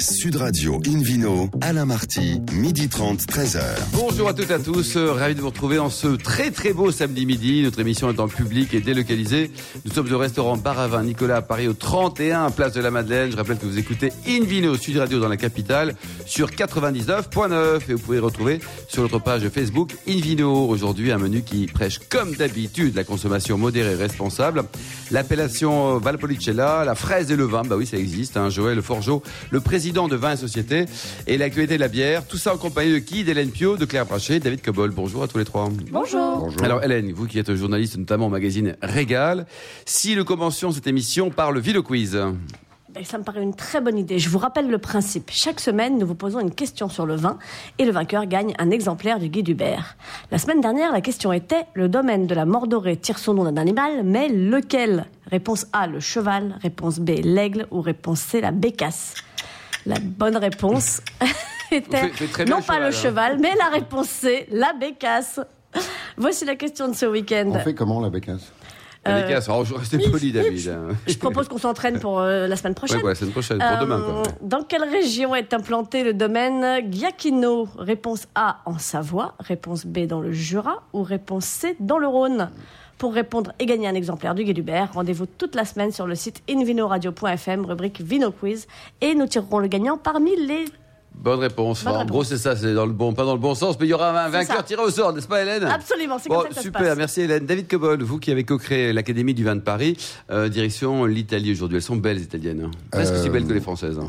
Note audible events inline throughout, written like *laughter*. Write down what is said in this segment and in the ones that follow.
Sud Radio Invino, Alain Marty, midi 30, 13h. Bonjour à toutes et à tous, euh, ravi de vous retrouver en ce très très beau samedi midi. Notre émission est en public et délocalisée. Nous sommes au restaurant Bar à Vin Nicolas à Paris au 31 Place de la Madeleine. Je rappelle que vous écoutez Invino Sud Radio dans la capitale sur 99.9 et vous pouvez retrouver sur notre page Facebook Invino. Aujourd'hui un menu qui prêche comme d'habitude la consommation modérée et responsable. L'appellation Valpolicella, la fraise et le vin, bah oui ça existe. Hein. Joël Forgeau, le président de Vin et Société et l'actualité de la bière. Tout ça en compagnie de qui D'Hélène Pio, de Claire Brachet, David Cobol. Bonjour à tous les trois. Bonjour. Alors Hélène, vous qui êtes journaliste notamment au magazine Régal, si nous commencions cette émission par le Vilo Quiz. Ben, ça me paraît une très bonne idée. Je vous rappelle le principe. Chaque semaine, nous vous posons une question sur le vin et le vainqueur gagne un exemplaire du guide Hubert. La semaine dernière, la question était le domaine de la Mordorée tire son nom d'un animal, mais lequel? Réponse A, le cheval. Réponse B, l'aigle. Ou réponse C, la bécasse. La bonne réponse *laughs* était non pas le cheval, mais la réponse C, la bécasse. Voici la question de ce week-end. On fait comment la bécasse? La bécasse, alors je restais poli, David. *laughs* Je propose qu'on s'entraîne pour euh, la semaine prochaine. Ouais, la semaine prochaine, pour demain. Quoi. Euh, dans quelle région est implanté le domaine Giacchino Réponse A en Savoie, réponse B dans le Jura ou réponse C dans le Rhône? Pour répondre et gagner un exemplaire du Guide Hubert, rendez-vous toute la semaine sur le site invinoradio.fm, rubrique Vino Quiz, et nous tirerons le gagnant parmi les Bonne réponse. en gros, c'est ça, c'est dans le bon, pas dans le bon sens, mais il y aura un vainqueur tiré au sort, n'est-ce pas, Hélène? Absolument, c'est comme ça que ça Super, merci Hélène. David Cobol, vous qui avez co-créé l'Académie du vin de Paris, euh, direction l'Italie aujourd'hui. Elles sont belles, les italiennes. Hein. Presque aussi belles que les françaises. Hein.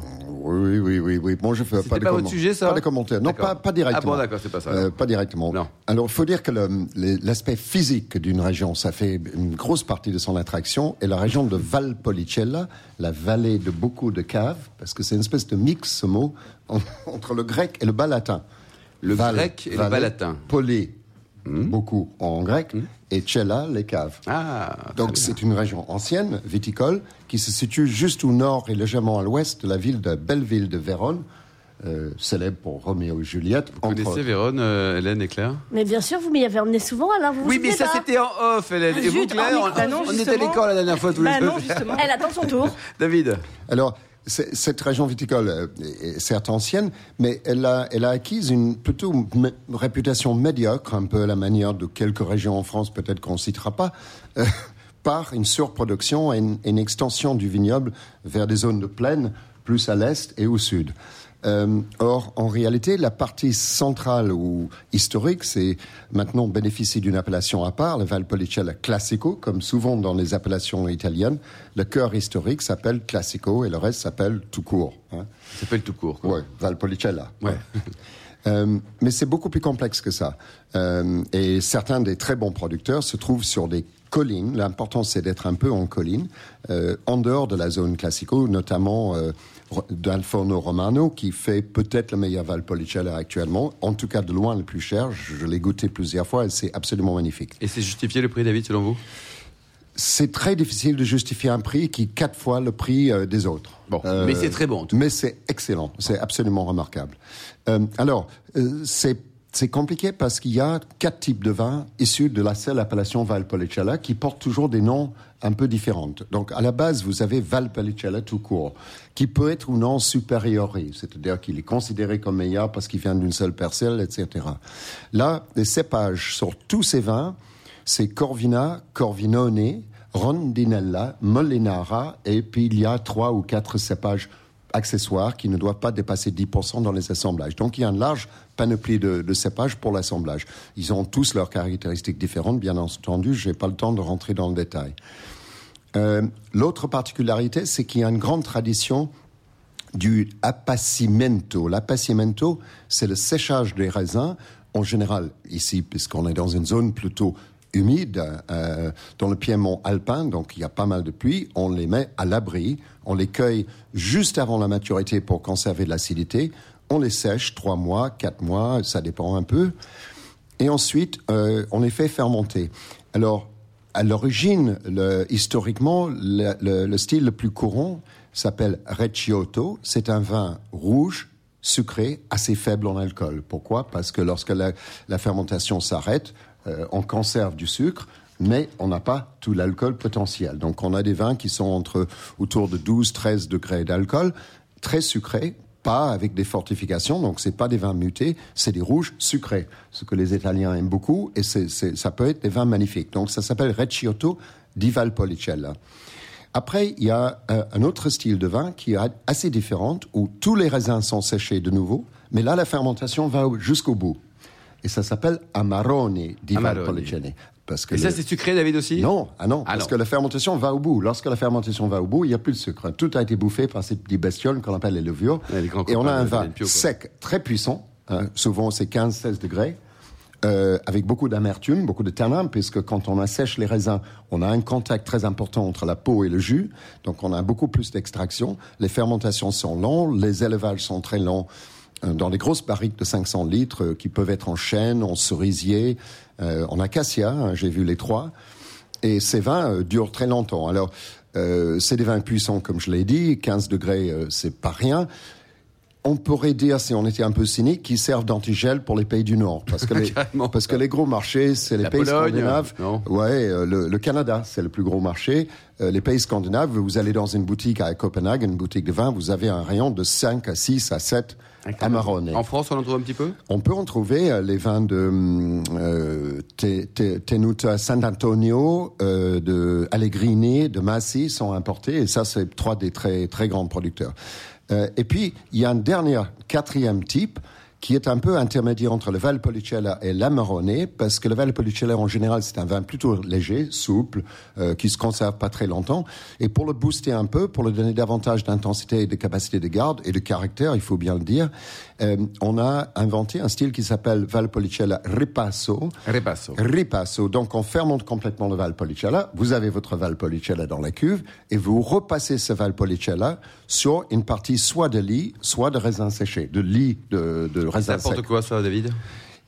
Oui, oui, oui, oui. Bon, je fais pas, pas votre sujet, ça Pas de commentaires. Non, pas, pas directement. Ah bon, d'accord, c'est pas ça. Euh, pas directement. Non. Alors, il faut dire que l'aspect physique d'une région, ça fait une grosse partie de son attraction. Et la région de Valpolicella, la vallée de beaucoup de caves, parce que c'est une espèce de mix, ce mot, *laughs* entre le grec et le bas latin. Le grec et le bas latin. Polé, hmm. beaucoup en grec, hmm. et cella, les caves. Ah, Donc c'est une région ancienne, viticole, qui se situe juste au nord et légèrement à l'ouest de la ville de Belleville de Vérone, euh, célèbre pour Roméo et Juliette. Vous connaissez Vérone, euh, Hélène et Claire? Mais bien sûr, vous m'y avez emmené souvent, alors vous Oui, vous mais ça c'était en off, Hélène. Et vous, Claire, oh, on, non, on était à l'école la dernière fois tous les bah deux. Non, justement. Elle attend son tour. *laughs* David Alors, cette région viticole euh, est certes ancienne, mais elle a, elle a acquis une plutôt réputation médiocre, un peu à la manière de quelques régions en France, peut-être qu'on ne citera pas, euh, *laughs* par une surproduction et une, une, extension du vignoble vers des zones de plaine, plus à l'est et au sud. Euh, or, en réalité, la partie centrale ou historique, c'est maintenant bénéficie d'une appellation à part, le Valpolicella Classico, comme souvent dans les appellations italiennes. Le cœur historique s'appelle Classico et le reste s'appelle tout court. Hein. S'appelle tout court. Oui, Valpolicella. Ouais. *laughs* Euh, mais c'est beaucoup plus complexe que ça. Euh, et certains des très bons producteurs se trouvent sur des collines. L'important, c'est d'être un peu en colline, euh, en dehors de la zone classico, notamment d'Alforno Romano, qui fait peut-être le meilleur Valpolicella actuellement. En tout cas, de loin le plus cher. Je l'ai goûté plusieurs fois et c'est absolument magnifique. Et c'est justifié le prix, David, selon vous? C'est très difficile de justifier un prix qui quatre fois le prix euh, des autres. Bon, euh, mais c'est très bon. Mais c'est excellent, c'est absolument remarquable. Euh, alors, c'est c'est compliqué parce qu'il y a quatre types de vins issus de la seule appellation Valpolicella qui portent toujours des noms un peu différents. Donc, à la base, vous avez Valpolicella tout court, qui peut être ou non supériori, c'est-à-dire qu'il est considéré comme meilleur parce qu'il vient d'une seule parcelle, etc. Là, les cépages sur tous ces vins, c'est Corvina, Corvinone, Rondinella, Molinara, et puis il y a trois ou quatre cépages accessoires qui ne doivent pas dépasser 10% dans les assemblages. Donc il y a une large panoplie de, cépages pour l'assemblage. Ils ont tous leurs caractéristiques différentes, bien entendu, je n'ai pas le temps de rentrer dans le détail. Euh, L'autre particularité, c'est qu'il y a une grande tradition du appassimento. L'appassimento, c'est le séchage des raisins, en général, ici, puisqu'on est dans une zone plutôt humide euh, dans le piémont alpin, donc il y a pas mal de pluie, on les met à l'abri, on les cueille juste avant la maturité pour conserver de l'acidité, on les sèche trois mois, quatre mois, ça dépend un peu, et ensuite euh, on les fait fermenter. Alors à l'origine, historiquement, le, le, le, style le plus courant s'appelle Recioto. C'est un vin rouge, sucré, assez faible en alcool. Pourquoi? Parce que lorsque la, la fermentation s'arrête, euh, on conserve du sucre, mais on n'a pas tout l'alcool potentiel. Donc on a des vins qui sont entre autour de 12-13 degrés d'alcool, très sucrés, pas avec des fortifications, donc c'est pas des vins mutés, c'est des rouges sucrés, ce que les Italiens aiment beaucoup, et ça peut être des vins magnifiques. Donc ça s'appelle Recioto di Valpolicella. Après, il y a euh, un autre style de vin qui est assez différent, où tous les raisins sont séchés de nouveau, mais là, la fermentation va au- jusqu'au bout. Et ça s'appelle Amarone di. Valpolicella. Parce que Et ça, le- c'est sucré, David aussi? Non, ah non, Ah parce non. que la fermentation va au bout. Lorsque la fermentation va au bout, il n'y a plus de sucre. Tout a été bouffé par ces petites bestioles qu'on appelle les levures. Ouais, les grands et on a un vin sec, très puissant. hein, souvent, c'est 15-16 degrés. euh, avec beaucoup d'amertume, beaucoup de tanin, puisque quand on assèche les raisins, on a un contact très important entre la peau et le jus, donc on a beaucoup plus d'extraction. Les fermentations sont longues, les élevages sont très longs dans des grosses barriques de 500 litres euh, qui peuvent être en chêne, en cerisier, euh, en acacia, hein, j'ai vu les trois. Et ces vins euh, durent très longtemps. Alors, euh, c'est des vins puissants, comme je l'ai dit, 15 degrés, euh, c'est pas rien. On pourrait dire, si on était un peu cynique, qu'ils servent d'antigel pour les pays du Nord, parce que *laughs* les, parce que les gros marchés, c'est les La pays Pologne, scandinaves. non Ouais, euh, le, le Canada, c'est le plus gros marché. Euh, les pays scandinaves, vous allez dans une boutique à Copenhague, une boutique de vin, vous avez un rayon de 5 à 6 à 7 Amarone. En France, on en trouve un petit peu? On peut en trouver euh, les vins de euh, Te- Te- Tenuta San Antonio, euh, de Allegrini, de Massi sont importés et ça c'est trois des très très grands producteurs. Euh, et puis il y a un dernier quatrième type qui est un peu intermédiaire entre le Valpolicella et l'Amarone, parce que le Valpolicella en général c'est un vin plutôt léger, souple, euh, qui se conserve pas très longtemps. Et pour le booster un peu, pour le donner davantage d'intensité et de capacité de garde et de caractère, il faut bien le dire, euh, on a inventé un style qui s'appelle Valpolicella Ripasso. Repasso. Ripasso. Donc, on fermente complètement le Valpolicella. Vous avez votre Valpolicella dans la cuve et vous repassez ce Valpolicella sur une partie soit de lit, soit de raisin séché, de lit de, de Ça apporte quoi, ça, David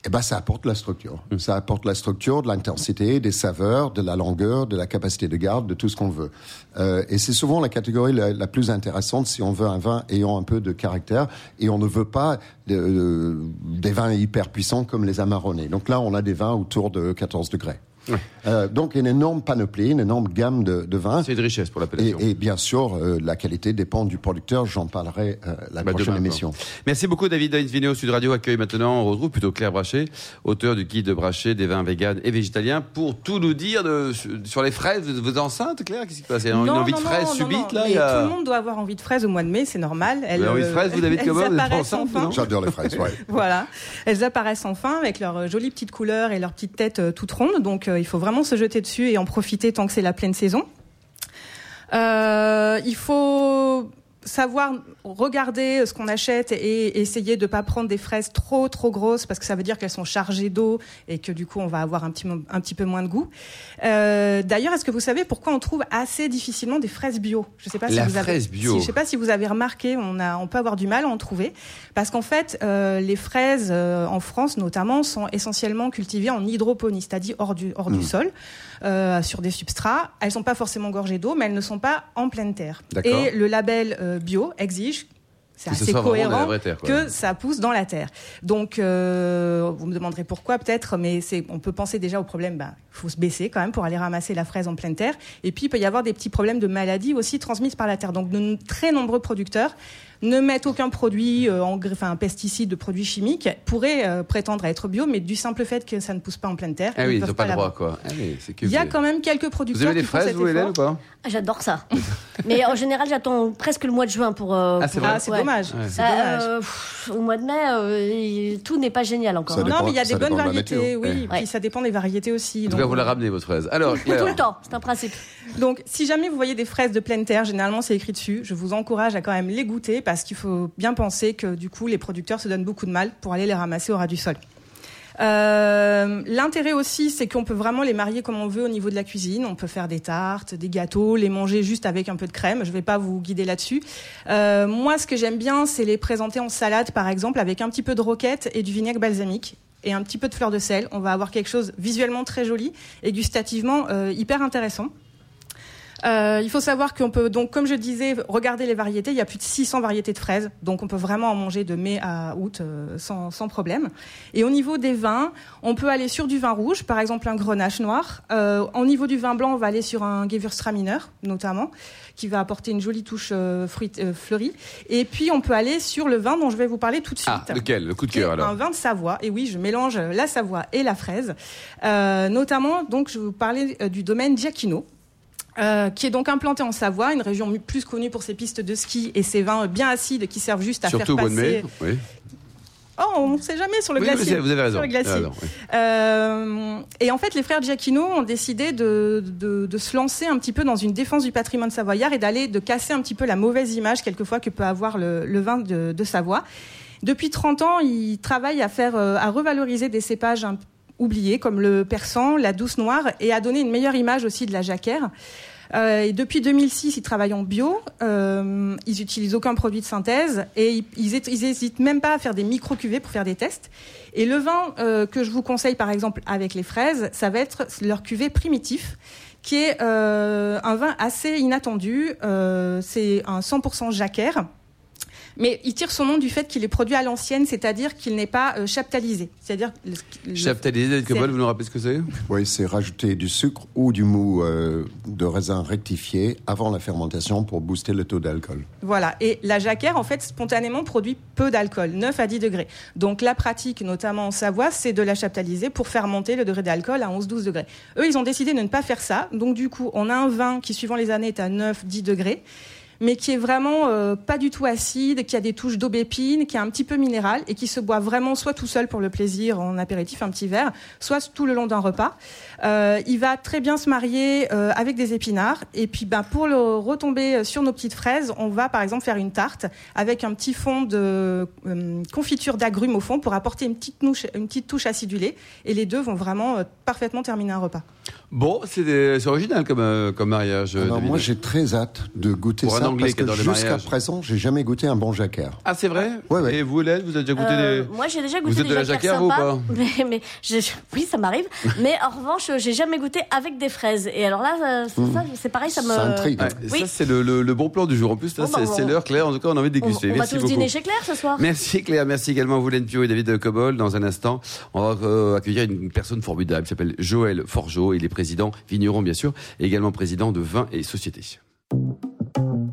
Eh ben, ça apporte la structure. Ça apporte la structure, de l'intensité, des saveurs, de la longueur, de la capacité de garde, de tout ce qu'on veut. Euh, et c'est souvent la catégorie la, la plus intéressante si on veut un vin ayant un peu de caractère et on ne veut pas de- de- des vins hyper puissants comme les Amarone. Donc là, on a des vins autour de 14 degrés. Euh, donc une énorme panoplie, une énorme gamme de, de vins. C'est une richesse pour Et, l'appellation. et bien sûr, euh, la qualité dépend du producteur. J'en parlerai euh, la Bah, prochaine demain, émission. Merci beaucoup David Vidéo Sud Radio accueille maintenant, on retrouve plutôt Claire Brachet, auteur du guide de Brachet des vins véganes et végétaliens, pour tout nous dire de, sur les fraises. Vous êtes enceinte, Claire Qu'est-ce qui se passe? Il y a une Non, envie non, de fraises non, subite non, là mais a- Tout le monde doit avoir envie de fraises au mois de mai, c'est normal. Elles, envie de euh, fraises, vous, David *laughs* vous êtes enceinte, enfin. J'adore les fraises, ouais. *laughs* Voilà, elles apparaissent enfin avec leurs euh, jolies petites couleurs et leurs petites têtes euh, toutes rondes. Donc il faut vraiment se jeter dessus et en profiter tant que c'est la pleine saison. Euh, il faut savoir regarder ce qu'on achète et essayer de pas prendre des fraises trop trop grosses parce que ça veut dire qu'elles sont chargées d'eau et que du coup on va avoir un petit un petit peu moins de goût. Euh, D'ailleurs, est-ce que vous savez pourquoi on trouve assez difficilement des fraises bio? Je sais pas si La vous avez bio. si- je sais pas si vous avez remarqué, on a on peut avoir du mal à en trouver parce qu'en fait euh, les fraises euh, en France notamment sont essentiellement cultivées en hydroponie, c'est-à-dire hors du hors Mmh. du sol euh, sur des substrats. Elles sont pas forcément gorgées d'eau, mais elles ne sont pas en pleine terre. Et le label euh, bio exige, c'est assez cohérent, terre, que ça pousse dans la terre. Donc, euh, vous me demanderez pourquoi peut-être, mais c'est, on peut penser déjà au problème. Ben, faut se baisser quand même pour aller ramasser la fraise en pleine terre. Et puis, il peut y avoir des petits problèmes de maladies aussi transmises par la terre. Donc, de très nombreux producteurs ne mettent aucun produit, euh, engrais- enfin, un pesticide, de produits chimiques, pourraient euh, prétendre à être bio, mais du simple fait que ça ne pousse pas en pleine terre, Ah oui, ils n'ont pas le droit quoi. Ah oui, Il y a vous- quand même quelques Vous producteurs aimez les qui font fraises, cet vous, Hélène, ou effort. pas Ah, J'adore ça. *laughs* Mais en général, j'attends presque le mois de juin pour. euh, Ah, c'est pour- vrai Ah, c'est ouais. dommage. Ouais. C'est Euh, dommage. euh, pff, au mois de mai, euh, tout n'est pas génial encore. Hein. dépend- non, mais il y a des bonnes variétés, oui. Ouais. Puis ça dépend des variétés aussi. En tout donc, cas, vous la ramenez votre fraise. Alors, Claire, Tout le temps, c'est un principe. Donc, si jamais vous voyez des fraises de pleine terre, généralement c'est écrit dessus. Je vous encourage à quand même les goûter parce qu'il faut bien penser que du coup, les producteurs se donnent beaucoup de mal pour aller les ramasser au ras du sol. Euh, L'intérêt aussi, c'est qu'on peut vraiment les marier comme on veut au niveau de la cuisine. On peut faire des tartes, des gâteaux, les manger juste avec un peu de crème. Je ne vais pas vous guider là-dessus. Euh, moi, ce que j'aime bien, c'est les présenter en salade, par exemple, avec un petit peu de roquette et du vinaigre balsamique et un petit peu de fleur de sel. On va avoir quelque chose visuellement très joli et gustativement euh, hyper intéressant. Euh, il faut savoir qu'on peut donc, comme je disais, regarder les variétés. Il y a plus de 600 variétés de fraises, donc on peut vraiment en manger de mai à août euh, sans, sans, problème. Et au niveau des vins, on peut aller sur du vin rouge, par exemple un grenache noir. Euh, au niveau du vin blanc, on va aller sur un Gewürztraminer, notamment, qui va apporter une jolie touche euh, fruit, euh, fleurie. Et puis on peut aller sur le vin dont je vais vous parler tout de suite. Ah, lequel? Le coup de cœur alors Un vin de Savoie. Et oui, je mélange la Savoie et la fraise. notamment, donc, je vais vous parler du domaine Giacchino. Euh, qui est donc implanté en Savoie, une région plus connue pour ses pistes de ski et ses vins bien acides qui servent juste à Surtout faire passer. Mai, oui. Oh, on ne sait jamais sur le oui, glacier. Vous avez raison. Sur le glacier. Alors, oui. euh, et en fait, les frères Giacchino ont décidé de, de, de, se lancer un petit peu dans une défense du patrimoine savoyard et d'aller de casser un petit peu la mauvaise image quelquefois que peut avoir le, le vin de, de, Savoie. Depuis 30 ans, ils travaillent à faire, euh, à revaloriser des cépages un, oubliés comme le persan, la douce noire, et à donner une meilleure image aussi de la jacquère. Euh, depuis 2006, ils travaillent en bio. Euh, ils utilisent aucun produit de synthèse et ils, ils, hésitent même pas à faire des micro cuvées pour faire des tests. Et le vin euh, que je vous conseille, par exemple, avec les fraises, ça va être leur cuvée primitif qui est un vin assez inattendu. C'est un 100% jacquère. Mais il tire son nom du fait qu'il est produit à l'ancienne, c'est-à-dire qu'il n'est pas euh, chaptalisé. C'est-à-dire le, chaptalisé, vous nous rappelez ce que c'est? Oui, c'est rajouter du sucre ou du mou euh, de raisin rectifié avant la fermentation pour booster le taux d'alcool. Voilà. Et la jacquère, en fait, spontanément produit peu d'alcool, 9 à 10 degrés. Donc la pratique, notamment en Savoie, c'est de la chaptaliser pour faire monter le degré d'alcool à 11-12 degrés. Eux, ils ont décidé de ne pas faire ça. Donc du coup, on a un vin qui, suivant les années, est à 9-10 degrés mais qui est vraiment euh, pas du tout acide, qui a des touches d'aubépine, qui est un petit peu minéral et qui se boit vraiment soit tout seul pour le plaisir en apéritif, un petit verre, soit tout le long d'un repas. Euh, il va très bien se marier euh, avec des épinards et puis ben, pour le retomber sur nos petites fraises, on va par exemple faire une tarte avec un petit fond de euh, confiture d'agrumes au fond pour apporter une petite, nouche, une petite touche acidulée et les deux vont vraiment euh, parfaitement terminer un repas. Bon, c'est original comme, euh, comme mariage. Alors moi j'ai très hâte de goûter pour ça un anglais parce que jusqu'à présent j'ai jamais goûté un bon jacquard. Ah c'est vrai ouais, ouais. Et vous Hélène, vous avez déjà goûté euh, des... Moi j'ai déjà goûté vous êtes des de la jacquard ou sympas, pas *laughs* mais, mais je, oui ça m'arrive. *laughs* mais en revanche j'ai jamais goûté avec des fraises. Et alors là c'est Mmh. ça, c'est pareil ça me. Ça intrigue. Ouais, Oui. Ça c'est le, le, le bon plan du jour. En plus là Bon, bah, c'est on- l'heure Claire. En tout cas on a envie de On, déguster. on va Merci tous beaucoup. dîner chez Claire ce soir. Merci Claire, merci également à vous Hélène Pio et David Cobol. Dans un instant, on va euh, accueillir une personne formidable qui s'appelle Joël Forgeau. Il est président vigneron bien sûr, et également président de Vin et Société.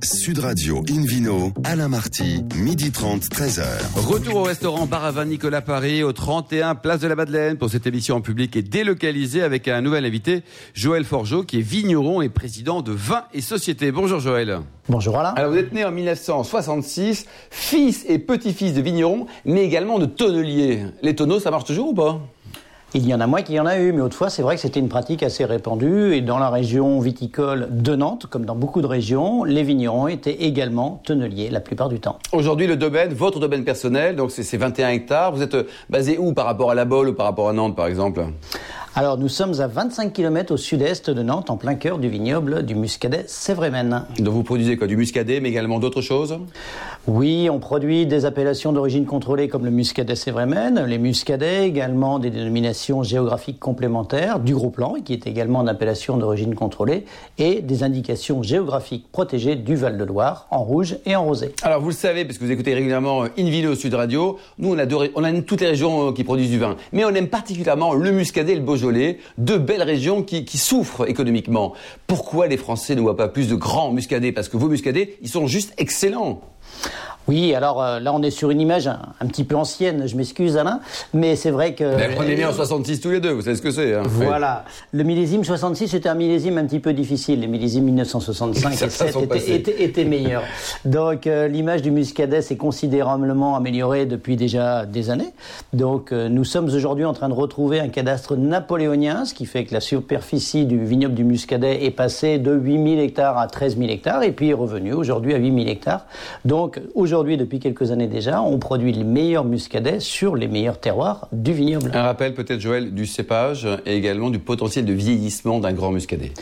Sud Radio Invino, Alain Marty, midi 30, 13h. Retour au restaurant Bar à Vin Nicolas Paris, au 31 Place de la Madeleine, pour cette émission en public et délocalisée avec un nouvel invité, Joël Forgeau, qui est vigneron et président de Vin et Société. Bonjour Joël. Bonjour Alain. Alors vous êtes né en 1966, fils et petit-fils de vignerons, mais également de tonneliers. Les tonneaux, ça marche toujours ou pas? Il y en a moins qu'il y en a eu, mais autrefois c'est vrai que c'était une pratique assez répandue et dans la région viticole de Nantes, comme dans beaucoup de régions, les vignerons étaient également tonneliers la plupart du temps. Aujourd'hui, le domaine, votre domaine personnel, donc c'est c'est 21 hectares. Vous êtes euh, basé où par rapport à La Bolle ou par rapport à Nantes, par exemple? Alors nous sommes à 25 km au sud-est de Nantes, en plein cœur du vignoble du Muscadet Sévrémen. Donc vous produisez quoi Du muscadet, mais également d'autres choses? Oui, on produit des appellations d'origine contrôlée comme le Muscadet Sévrémen, les Muscadets, également des dénominations géographiques complémentaires, du gros plan, qui est également une appellation d'origine contrôlée, et des indications géographiques protégées du Val-de-Loire, en rouge et en rosé. Alors vous le savez, parce que vous écoutez régulièrement euh, Invino Sud Radio, nous on, aime toutes les régions euh, qui produisent du vin, mais on aime particulièrement le muscadet et le beaujolais, deux belles régions qui, qui souffrent économiquement. Pourquoi les Français ne voient pas plus de grands muscadets Parce que vos muscadets, ils sont juste excellents. Oui, alors euh, là on est sur une image un, un petit peu ancienne, je m'excuse Alain, mais c'est vrai que... Mais on est né en 66 tous les deux, vous savez ce que c'est. Hein Voilà. Le millésime 66 était un millésime un petit peu difficile. Les millésimes 1965 et Certains 7 sont étaient, passés. étaient- étaient meilleurs. Donc euh, l'image du muscadet s'est considérablement améliorée depuis déjà des années. Donc euh, nous sommes aujourd'hui en train de retrouver un cadastre napoléonien, ce qui fait que la superficie du vignoble du muscadet est passée de 8000 hectares à 13 000 hectares et puis est revenue aujourd'hui à 8000 hectares. Donc aujourd'hui, depuis quelques années déjà, on produit les meilleurs muscadets sur les meilleurs terroirs du vignoble. Un rappel peut-être Joël du cépage et également du potentiel de vieillissement d'un grand muscadet.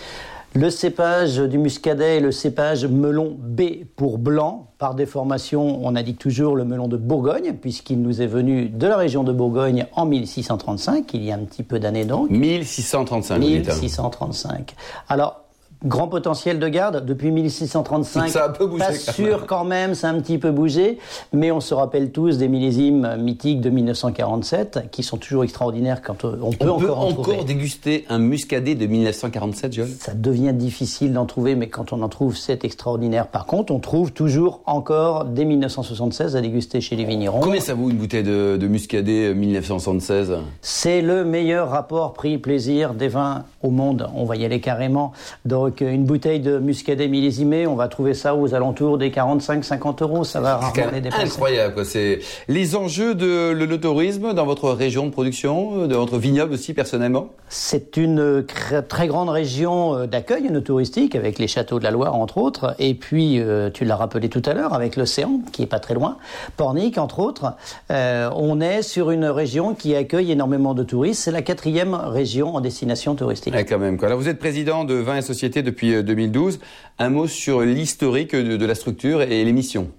Le cépage du muscadet est le cépage melon B pour blanc. Par déformation, on indique toujours le melon de Bourgogne, puisqu'il nous est venu de la région de Bourgogne en 1635, il y a un petit peu d'années donc. 1635 vous dites. hein. 1635. Alors, Grand potentiel de garde depuis 1635. Ça a un peu bougé, Pas quand sûr même. quand même, ça a un petit peu bougé, mais on se rappelle tous des millésimes mythiques de 1947 qui sont toujours extraordinaires quand euh, on peut On peut encore en trouver. encore déguster un muscadet de 1947, Joël? Ça devient difficile d'en trouver, mais quand on en trouve, c'est extraordinaire. Par contre, on trouve toujours encore dès 1976 à déguster chez les vignerons. Combien ça vaut une bouteille de, de muscadet euh, 1976 C'est le meilleur rapport prix-plaisir des vins au monde. On va y aller carrément. Donc, euh, une bouteille de muscadet millésimé, on va trouver ça aux alentours des 45-50 euros. Ça va rarement les dépasser. incroyable. Quoi. C'est les enjeux de le tourisme dans votre région de production, euh, de votre vignoble aussi personnellement? C'est une euh, très grande région d'accueil touristique avec les châteaux de la Loire entre autres et puis tu l'as rappelé tout à l'heure avec l'océan qui est pas très loin, Pornic entre autres. Euh, on est sur une région qui accueille énormément de touristes. C'est la quatrième région en destination touristique. Ouais, quand même. Quoi. Alors vous êtes président de Vin et Depuis euh, 2012. Un mot sur l'historique de, de la structure et les missions.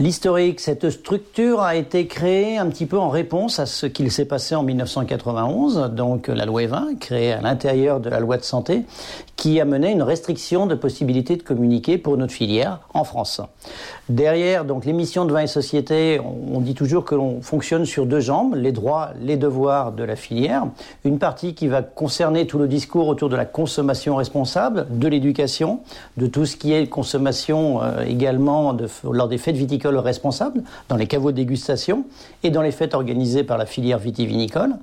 L'historique, cette structure a été créée un petit peu en réponse à ce qu'il s'est passé en 1991, donc la loi E20, créée à l'intérieur de la loi de santé, qui a mené une restriction de possibilité de communiquer pour notre filière en France. Derrière, donc l'émission de vin et société, on dit toujours que l'on fonctionne sur deux jambes, les droits, les devoirs de la filière. Une partie qui va concerner tout le discours autour de la consommation responsable, de l'éducation, de tout ce qui est consommation euh, également lors des fêtes viticoles responsables, dans les caveaux de dégustation et dans les fêtes organisées par la filière vitivinicole.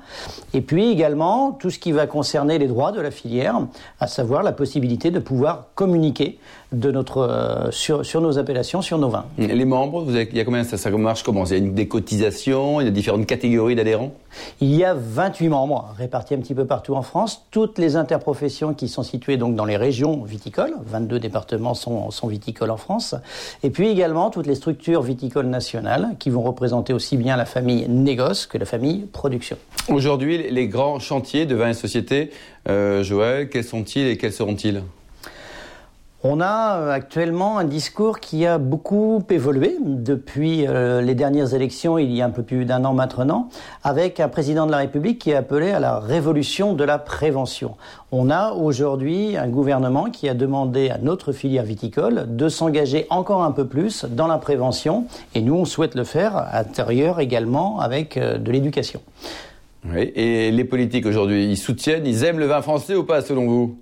Et puis également tout ce qui va concerner les droits de la filière, à savoir la possibilité de pouvoir communiquer de notre, euh, sur, sur nos appellations, sur nos vins. Les membres, vous avez, il y a combien ça, ça marche comment? Il y a une, des cotisations, il y a différentes catégories d'adhérents? Il y a 28 membres répartis un petit peu partout en France. Toutes les interprofessions qui sont situées dans les régions viticoles, 22 départements sont, viticoles en France, et puis également toutes les structures viticoles nationales qui vont représenter aussi bien la famille négoce que la famille production. Aujourd'hui, les- grands chantiers de Vin et Société, euh, Joël, quels sont-ils et quels seront-ils? On a euh, actuellement un discours qui a beaucoup évolué depuis euh, les dernières élections, il y a un peu plus d'un an maintenant, avec un président de la République qui a appelé à la révolution de la prévention. On a aujourd'hui un gouvernement qui a demandé à notre filière viticole de s'engager encore un peu plus dans la prévention, et nous on souhaite le faire à l'intérieur également avec euh, de l'éducation. oui. Et les politiques aujourd'hui, ils soutiennent, ils aiment le vin français ou pas selon vous?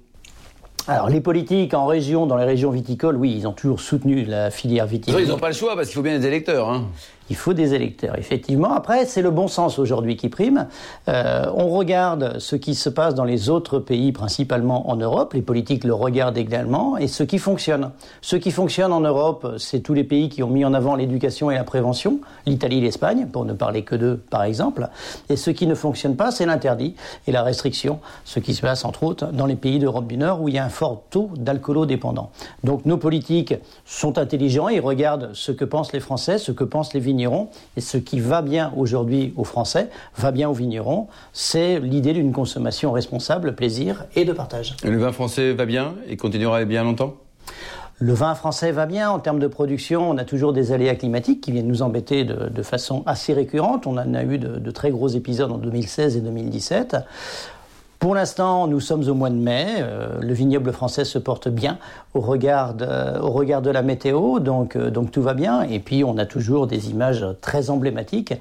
Alors les politiques en région, dans les régions viticoles, oui, ils ont toujours soutenu la filière viticole. Ils n'ont pas le choix parce qu'il faut bien des électeurs. Hein. Il faut des électeurs, effectivement. Après, c'est le bon sens aujourd'hui qui prime. Euh, on regarde ce qui se passe dans les autres pays, principalement en Europe. Les politiques le regardent également, et ce qui fonctionne. Ce qui fonctionne en Europe, c'est tous les pays qui ont mis en avant l'éducation et la prévention. L'Italie, l'Espagne, pour ne parler que d'eux, par exemple. Et ce qui ne fonctionne pas, c'est l'interdit et la restriction. Ce qui se passe, entre autres, dans les pays d'Europe du Nord, où il y a un fort taux d'alcoolodépendants. Donc, nos politiques sont intelligents. Ils regardent ce que pensent les Français, ce que pensent les vignerons. Et ce qui va bien aujourd'hui aux Français, va bien aux vignerons. C'est l'idée d'une consommation responsable, plaisir et de partage. Le vin français va bien et continuera bien longtemps? Le vin français va bien en termes de production. On a toujours des aléas climatiques qui viennent nous embêter de, de façon assez récurrente. On en a eu de, de très gros épisodes en 2016 et 2017. Pour l'instant, nous sommes au mois de mai. Euh, le vignoble français se porte bien au regard de, au regard de la météo, donc, euh, donc tout va bien. Et puis, on a toujours des images très emblématiques.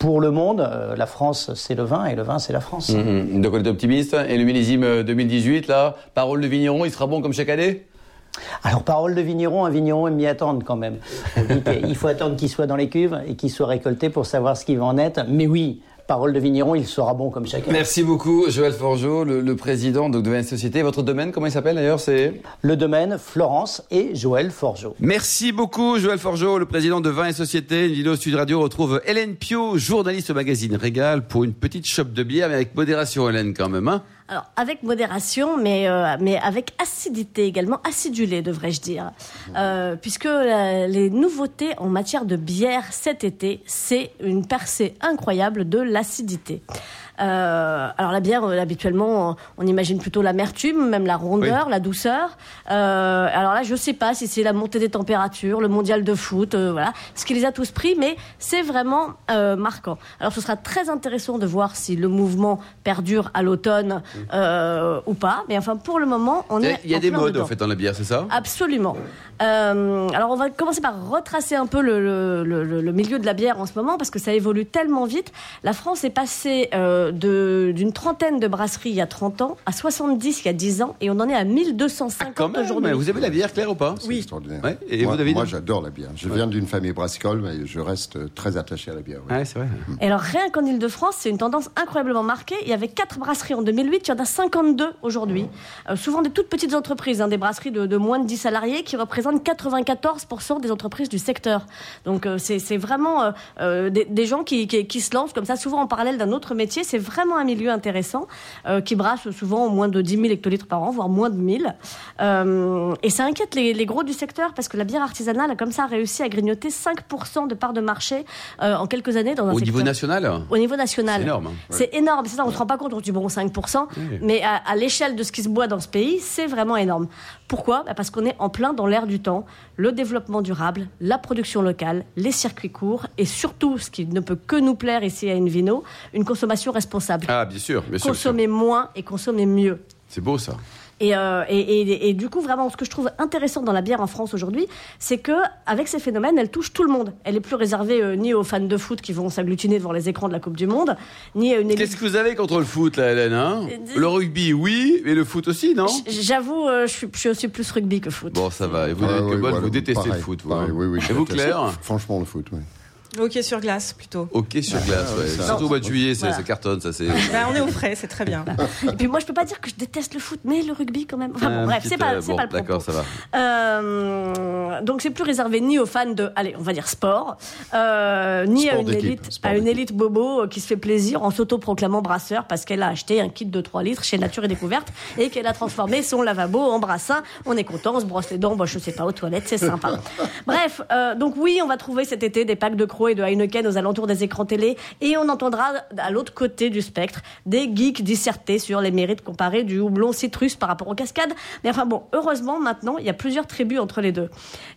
Pour le monde, euh, la France, c'est le vin et le vin, c'est la France. Mhm. Donc on est optimiste. Et le millésime euh, 2018, là, parole de vigneron, il sera bon comme chaque année? Alors, parole de vigneron, un vigneron aime m'y attendre quand même. On dit qu'il *laughs* faut attendre qu'il soit dans les cuves et qu'il soit récolté pour savoir ce qui va en être. Mais oui, parole de vigneron, il sera bon comme chacun. Merci beaucoup, Joël Forgeot, le, le président de et Société. Votre domaine, comment il s'appelle d'ailleurs C'est? Le domaine, Florence et Joël Forgeot. Merci beaucoup, Joël Forgeot, le président de Vin et Société. Une vidéo Sud Radio retrouve Hélène Pio, journaliste au magazine Régal, pour une petite chope de bière, mais avec modération, Hélène, quand même. Hein Alors, avec modération, mais, euh, mais avec acidité également, acidulé, devrais-je dire. Euh, puisque euh, les nouveautés en matière de bière cet été, c'est une percée incroyable de l'acidité. Euh, alors la bière, euh, habituellement, on imagine plutôt l'amertume, même la rondeur, la douceur. Euh, alors là, je sais pas si c'est la montée des températures, le mondial de foot, euh, voilà, ce qui les a tous pris, mais c'est vraiment marquant. Alors ce sera très intéressant de voir si le mouvement perdure à l'automne euh, ou pas. Mais enfin, pour le moment, on est. Il y a des modes dedans. en fait dans la bière, c'est ça? Absolument. Alors on va commencer par retracer un peu le, le- le- le milieu de la bière en ce moment parce que ça évolue tellement vite. La France est passée euh, d'une trentaine de brasseries il y a 30 ans à 70 il y a 10 ans et on en est à 1250 Ah, Quand même. aujourd'hui. Vous aimez la bière, Claire, ou pas? C'est extraordinaire. Ouais. Et moi, vous, David Moi, j'adore la bière. Je viens d'une famille brassicole, mais je reste très attaché à la bière. oui. Ouais, c'est vrai. Et alors rien qu'en Ile-de-France, c'est une tendance incroyablement marquée. Il y avait quatre brasseries en 2008, il y en a 52 aujourd'hui. Euh, souvent des toutes petites entreprises, hein, des brasseries de, de moins de 10 salariés qui représentent 94% des entreprises du secteur. Donc euh, c'est c'est vraiment euh, euh, des, des gens qui, qui, qui se lancent comme ça, souvent en parallèle d'un autre métier. C'est vraiment un milieu intéressant euh, qui brasse souvent moins de 10 000 hectolitres par an, voire moins de 1000. Euh, et ça inquiète les, les gros du secteur parce que la bière artisanale a comme ça réussi à grignoter 5% de part de marché euh, en quelques années dans un Au secteur niveau national au niveau national. C'est énorme, hein. C'est énorme, c'est ça, on se rend pas compte, on dit bon 5%, mais à, à l'échelle de ce qui se boit dans ce pays, c'est vraiment énorme. Pourquoi? Bah, Parce qu'on est en plein dans l'air du temps, le développement durable, la production locale, les circuits courts et surtout, ce qui ne peut que nous plaire ici à Invino, une consommation responsable. Ah, bien sûr, bien sûr. bien sûr. consommer moins et consommer mieux. C'est beau ça. Et, euh, et, et- et du coup, vraiment, ce que je trouve intéressant dans la bière en France aujourd'hui, c'est que avec ces phénomènes, elle touche tout le monde. Elle est plus réservée euh, ni aux fans de foot qui vont s'agglutiner devant les écrans de la Coupe du Monde, ni à une élite Qu'est-ce que vous avez contre le foot, là, Hélène hein? Le rugby, oui, mais le foot aussi, non? J'avoue, euh, je, suis, je suis aussi plus rugby que foot. Bon, ça va. Et vous, Ah, que oui, moi, voilà, vous détestez pareil, le foot, vous. pareil, hein. oui, Et vous. Claire? Franchement, le foot, oui. Hockey sur glace plutôt. Ok sur glace, ouais. ça. Surtout au mois de juillet, ça, Voilà. ça cartonne, ça c'est. Bah, on est au frais, c'est très bien. Et puis moi, je peux pas dire que je déteste le foot, mais le rugby quand même. Enfin bon, Un bref, petit, c'est pas, euh, c'est bon, pas le propos. D'accord, ça va. Euh, donc c'est plus réservé ni aux fans de, allez, on va dire sport, euh, ni à une d'équipe, élite, sport à une d'équipe. élite bobo euh, qui se fait plaisir en s'autoproclamant brasseur parce qu'elle a acheté un kit de 3 litres chez Nature et Découverte et qu'elle a transformé son lavabo en brassin. On est content, on se brosse les dents, bon, je sais pas, aux toilettes, c'est sympa. Bref, euh, donc oui, on va trouver cet été des packs de Et de Heineken aux alentours des écrans télé et on entendra à l'autre côté du spectre des geeks disserter sur les mérites comparés du houblon citrus par rapport aux cascades. Mais enfin bon, heureusement maintenant, il y a plusieurs tribus entre les deux.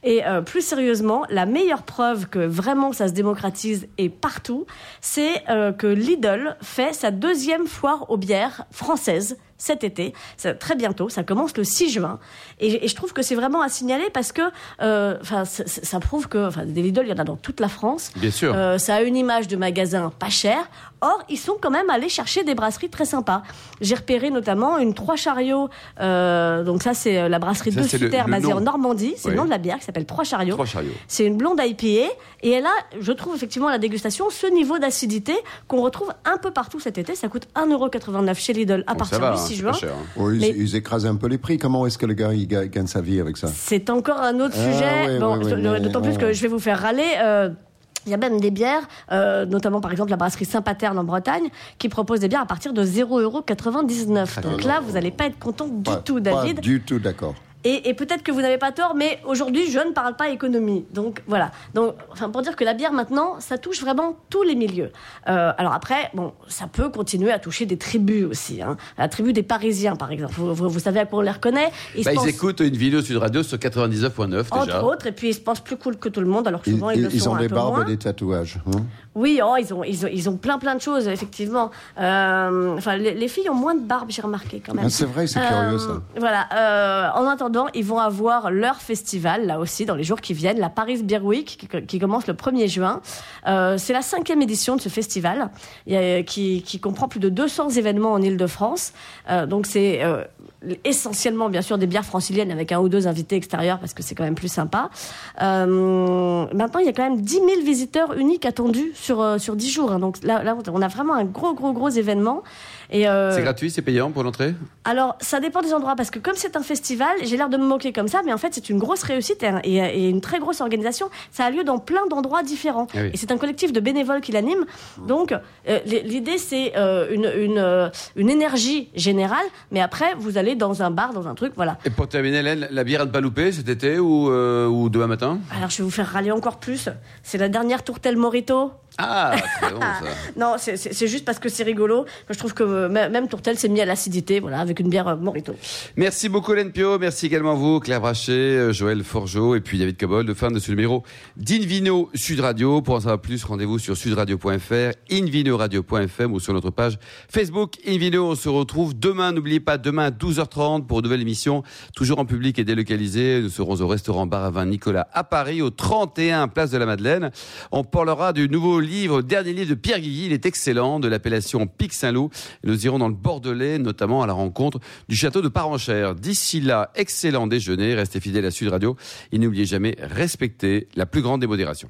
Et euh, plus sérieusement, la meilleure preuve que vraiment ça se démocratise et partout, c'est euh, que Lidl fait sa deuxième foire aux bières françaises cet été, Ça- très bientôt, ça commence le 6 juin, et, et je trouve que c'est vraiment à signaler parce que, euh, enfin, ça, prouve que, des Lidl, il y en a dans toute la France. Bien sûr. Euh, ça a une image de magasin pas cher. Or, ils sont quand même allés chercher des brasseries très sympas. J'ai repéré notamment une Trois Chariots. euh, donc ça, c'est euh, la brasserie Ça, de Sutter basée nom. en Normandie. C'est Oui. le nom de la bière qui s'appelle Trois Chariots. Trois chariots. C'est une blonde IPA et elle a, je trouve effectivement à la dégustation, ce niveau d'acidité qu'on retrouve un peu partout cet été. Ça coûte 1,89€ chez Lidl à partir va, du hein, 6 c'est juin. cher. hein. Ils, Mais- ils écrasent un peu les prix. Comment est-ce que le gars il gagne sa vie avec ça? C'est encore un autre Ah, sujet. oui, Bon, oui, oui, mais- D'autant plus que je vais vous faire râler. euh, il y a même des bières, euh, notamment par exemple la brasserie Saint-Paterne en Bretagne, qui propose des bières à partir de 0,99€. Donc là, vous n'allez pas être content du Pas- tout, Pas David. du tout d'accord. Et, et peut-être que vous n'avez pas tort, mais aujourd'hui, je ne parle pas économie. Donc voilà. Donc, enfin, pour dire que la bière maintenant, ça touche vraiment tous les milieux. Euh, alors après, bon, ça peut continuer à toucher des tribus aussi. Hein. La tribu des Parisiens, par exemple. Vous, vous- vous savez à quoi on les reconnaît Ils Bah, ils pensent- écoutent une vidéo Sud Radio sur 99.9 déjà. entre autres, et puis ils se pensent plus cool que tout le monde, alors que souvent ils, ils- le ils sont ont un des peu barbes moins. et des tatouages. hein. Oui, oh, ils ont, ils ont, ils ont plein plein de choses, effectivement. Euh, enfin, les, les filles ont moins de barbe, j'ai remarqué quand même. Ah, c'est vrai, c'est curieux ça. Voilà. euh, en attendant, ils vont avoir leur festival, là aussi, dans les jours qui viennent, la Paris Beer Week, qui, qui commence le 1er juin. Euh, c'est la cinquième édition de ce festival, a- qui, qui comprend plus de 200 événements en Ile-de-France. Euh, donc c'est euh, essentiellement, bien sûr, des bières franciliennes avec un ou deux invités extérieurs, parce que c'est quand même plus sympa. Euh, maintenant, il y a quand même 10 000 visiteurs uniques attendus sur, euh, sur 10 jours. hein. Donc là, là, on a vraiment un gros, gros, gros événement. Et, euh, C'est gratuit, c'est payant pour l'entrée? Alors, ça dépend des endroits, parce que comme c'est un festival, j'ai l'air de me moquer comme ça, mais en fait, c'est une grosse réussite et, et- et une très grosse organisation. Ça a lieu dans plein d'endroits différents. Ah oui. Et c'est un collectif de bénévoles qui l'anime. Donc, euh, l'idée, c'est euh, une, une, euh, une énergie générale, mais après, vous allez dans un bar, dans un truc, voilà. Et pour terminer, Hélène, la bière à ne pas louper cet été ou, euh, ou demain matin? Alors, je vais vous faire râler encore plus. C'est la dernière tourtelle Morito. Ah, très bon ça. *laughs* Non, c'est- juste parce que c'est rigolo que je trouve que euh, même Tourtel s'est mis à l'acidité, voilà, avec une bière euh, Morito. Merci beaucoup Hélène Pio, merci également à vous, Claire Brachet, euh, Joël Forgeot et puis David Cobol, de fin de ce numéro d'Invino Sud Radio. Pour en savoir plus, rendez-vous sur sudradio.fr, invinoradio.fm ou sur notre page Facebook Invino. On se retrouve demain, n'oubliez pas, demain à 12h30 pour une nouvelle émission, toujours en public et délocalisée. Nous serons au restaurant Bar à Vin Nicolas à Paris, au 31 Place de la Madeleine. On parlera du nouveau livre, dernier livre de Pierre Guilly, il est excellent, de l'appellation Pic Saint-Loup. Nous irons dans le Bordelais, notamment à la rencontre du château de Parenchère. D'ici là, excellent déjeuner, restez fidèles à Sud Radio et n'oubliez jamais, respectez la plus grande des modérations.